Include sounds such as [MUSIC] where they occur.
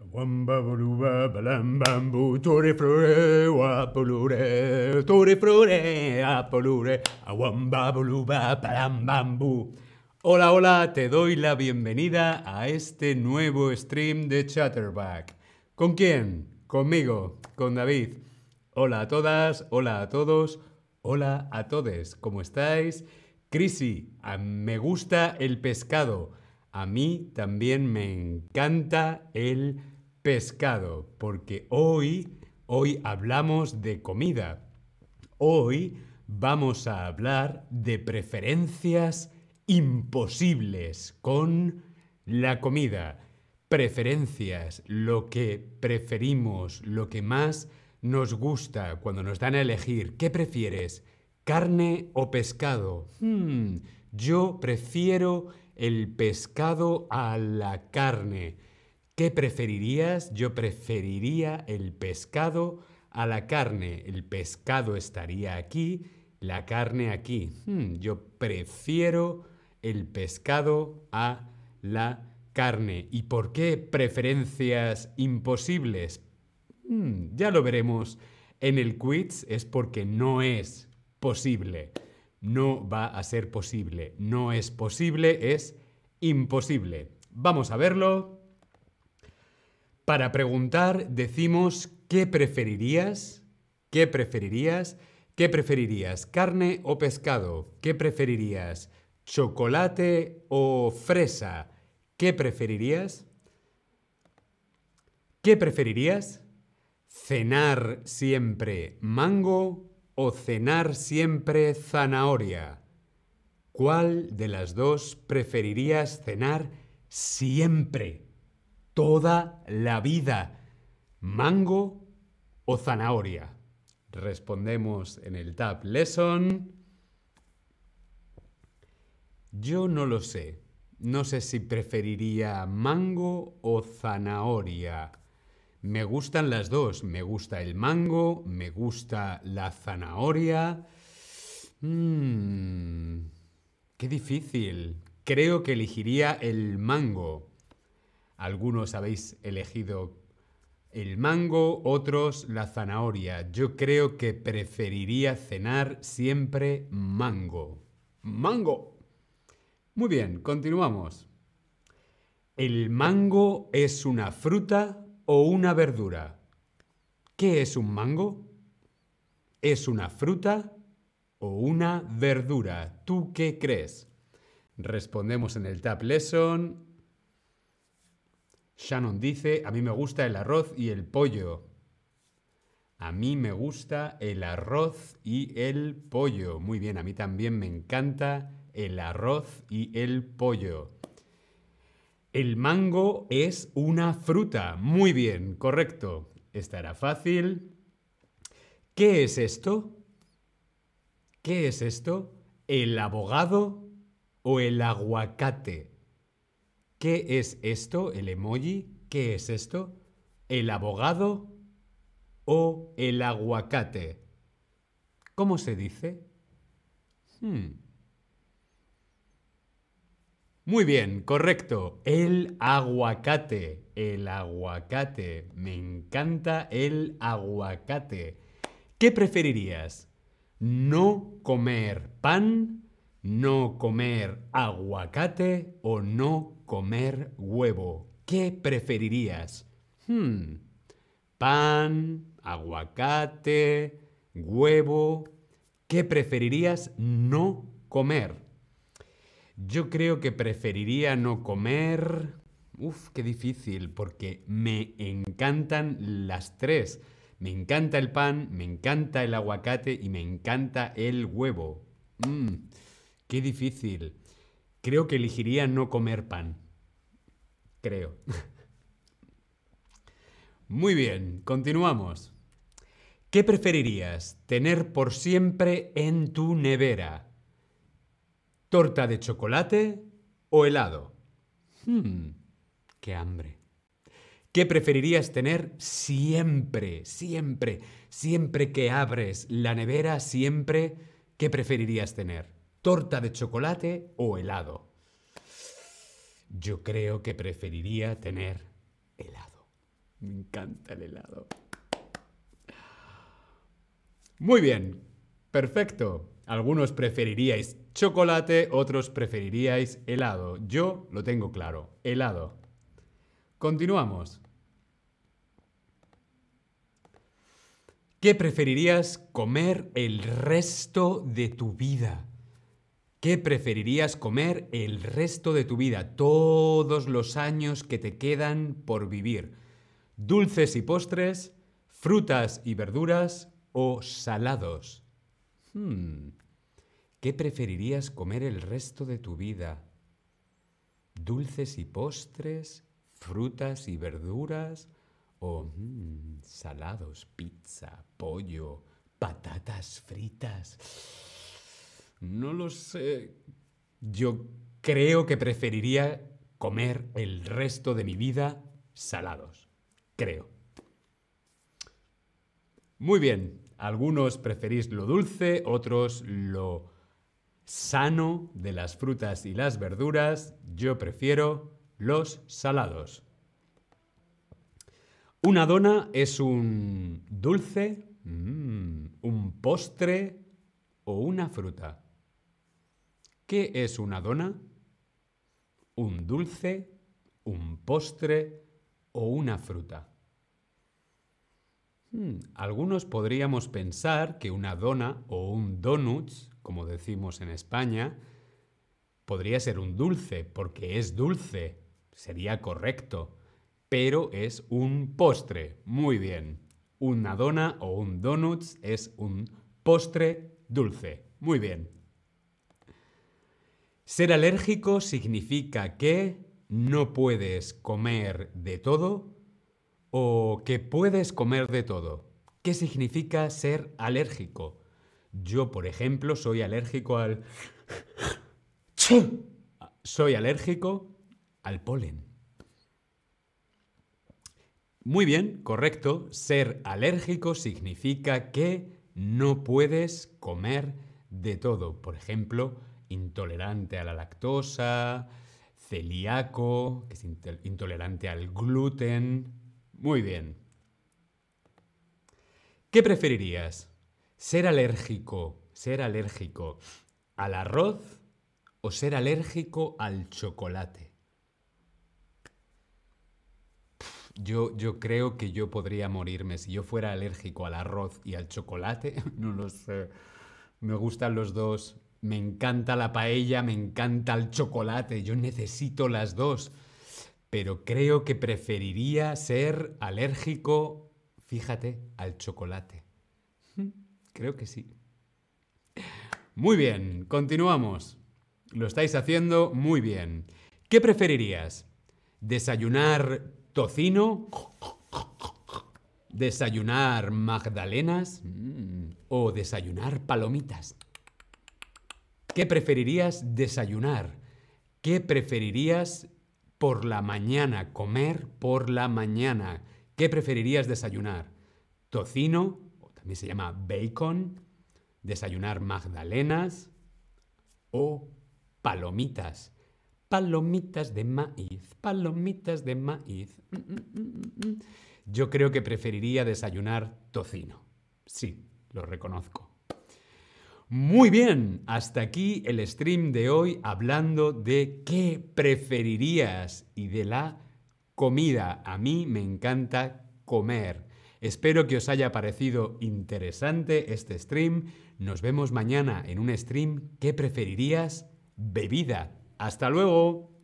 Wamba boluba balam bambu tore flore wapolure tore flore apolure wamba boluba balam bambu. Hola, hola, te doy la bienvenida a este nuevo stream de Chatterback. ¿Con quién? Conmigo, con David. Hola a todas, hola a todos, hola a todes. ¿Cómo estáis? Crisi, a- me gusta el pescado. A mí también me encanta el pescado, porque hoy, hoy hablamos de comida. Hoy vamos a hablar de preferencias imposibles con la comida. Preferencias, lo que preferimos, lo que más nos gusta cuando nos dan a elegir. ¿Qué prefieres? ¿Carne o pescado? Hmm, yo prefiero el pescado a la carne. ¿Qué preferirías? Yo preferiría el pescado a la carne. El pescado estaría aquí, la carne aquí. Hmm, yo prefiero el pescado a la carne. ¿Y por qué preferencias imposibles? Hmm, ya lo veremos en el quiz. Es porque no es posible. No va a ser posible. No es posible, es imposible. Vamos a verlo. Para preguntar decimos ¿qué preferirías? ¿Qué preferirías? ¿Qué preferirías? ¿Carne o pescado? ¿Qué preferirías? ¿Chocolate o fresa? ¿Qué preferirías? ¿Qué preferirías? ¿Cenar siempre mango o cenar siempre zanahoria? ¿Cuál de las dos preferirías cenar siempre? Toda la vida. ¿Mango o zanahoria? Respondemos en el Tab Lesson. Yo no lo sé. No sé si preferiría mango o zanahoria. Me gustan las dos. Me gusta el mango, me gusta la zanahoria. Mmm, qué difícil. Creo que elegiría el mango. Algunos habéis elegido el mango, otros la zanahoria. Yo creo que preferiría cenar siempre mango. ¡Mango! Muy bien, continuamos. ¿El mango es una fruta o una verdura? ¿Qué es un mango? ¿Es una fruta o una verdura? ¿Tú qué crees? Respondemos en el Tab Lesson. Shannon dice, a mí me gusta el arroz y el pollo. A mí me gusta el arroz y el pollo. Muy bien, a mí también me encanta el arroz y el pollo. El mango es una fruta. Muy bien, correcto. Esta era fácil. ¿Qué es esto? ¿Qué es esto? ¿El abogado o el aguacate? ¿Qué es esto? El emoji. ¿Qué es esto? ¿El abogado o el aguacate? ¿Cómo se dice? Hmm. Muy bien, correcto. El aguacate. El aguacate. Me encanta el aguacate. ¿Qué preferirías? ¿No comer pan? ¿No comer aguacate? ¿O no comer huevo? ¿Qué preferirías? Hmm. Pan, aguacate, huevo. ¿Qué preferirías no comer? Yo creo que preferiría no comer... Uf, qué difícil, porque me encantan las tres. Me encanta el pan, me encanta el aguacate y me encanta el huevo. Mmm, qué difícil. Creo que elegiría no comer pan. Creo. [LAUGHS] Muy bien, continuamos. ¿Qué preferirías? ¿Tener por siempre en tu nevera? ¿Torta de chocolate o helado? Hmm, qué hambre. ¿Qué preferirías tener siempre, siempre, siempre que abres la nevera, siempre? ¿Qué preferirías tener? ¿Torta de chocolate o helado? Yo creo que preferiría tener helado. Me encanta el helado. Muy bien, perfecto. Algunos preferiríais chocolate, otros preferiríais helado. Yo lo tengo claro, helado. Continuamos. ¿Qué preferirías comer el resto de tu vida? ¿Qué preferirías comer el resto de tu vida, todos los años que te quedan por vivir? ¿Dulces y postres, frutas y verduras o salados? Hmm. ¿Qué preferirías comer el resto de tu vida? ¿Dulces y postres, frutas y verduras o mm, salados, pizza, pollo, patatas fritas? No lo sé. Yo creo que preferiría comer el resto de mi vida salados. Creo. Muy bien. Algunos preferís lo dulce, otros lo sano de las frutas y las verduras. Yo prefiero los salados. Una dona es un dulce, mm, un postre o una fruta. ¿Qué es una dona? ¿Un dulce, un postre o una fruta? Hmm, algunos podríamos pensar que una dona o un donuts, como decimos en España, podría ser un dulce, porque es dulce, sería correcto, pero es un postre. Muy bien. Una dona o un donuts es un postre dulce. Muy bien. Ser alérgico significa que no puedes comer de todo o que puedes comer de todo. ¿Qué significa ser alérgico? Yo, por ejemplo, soy alérgico al... [LAUGHS] soy alérgico al polen. Muy bien, correcto. Ser alérgico significa que no puedes comer de todo. Por ejemplo, intolerante a la lactosa, celíaco, que es intolerante al gluten. Muy bien. ¿Qué preferirías? ¿Ser alérgico, ser alérgico al arroz o ser alérgico al chocolate? Yo, yo, creo que yo podría morirme si yo fuera alérgico al arroz y al chocolate. [LAUGHS] No lo sé. Me gustan los dos. Me encanta la paella, me encanta el chocolate, yo necesito las dos. Pero creo que preferiría ser alérgico, fíjate, al chocolate. [LAUGHS] Creo que sí. Muy bien, continuamos. Lo estáis haciendo muy bien. ¿Qué preferirías? ¿Desayunar tocino? ¿Desayunar magdalenas? Mm, ¿O desayunar palomitas? ¿Qué preferirías desayunar? ¿Qué preferirías por la mañana, comer por la mañana? ¿Qué preferirías desayunar? ¿Tocino? O también se llama bacon. ¿Desayunar magdalenas? ¿O palomitas? Palomitas de maíz, palomitas de maíz. Mm, mm, mm, Yo creo que preferiría desayunar tocino. Sí, lo reconozco. Muy bien, hasta aquí el stream de hoy hablando de qué preferirías y de la comida. A mí me encanta comer. Espero que os haya parecido interesante este stream. Nos vemos mañana en un stream ¿Qué preferirías? Bebida. Hasta luego.